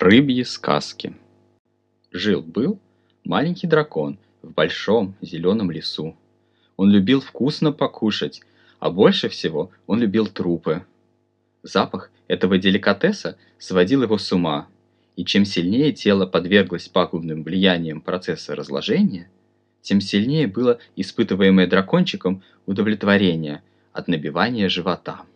Рыбьи сказки. Жил-был маленький дракон в большом зеленом лесу. Он любил вкусно покушать, а больше всего он любил трупы. Запах этого деликатеса сводил его с ума, и чем сильнее тело подверглось пагубным влияниям процесса разложения, тем сильнее было испытываемое дракончиком удовлетворение от набивания живота.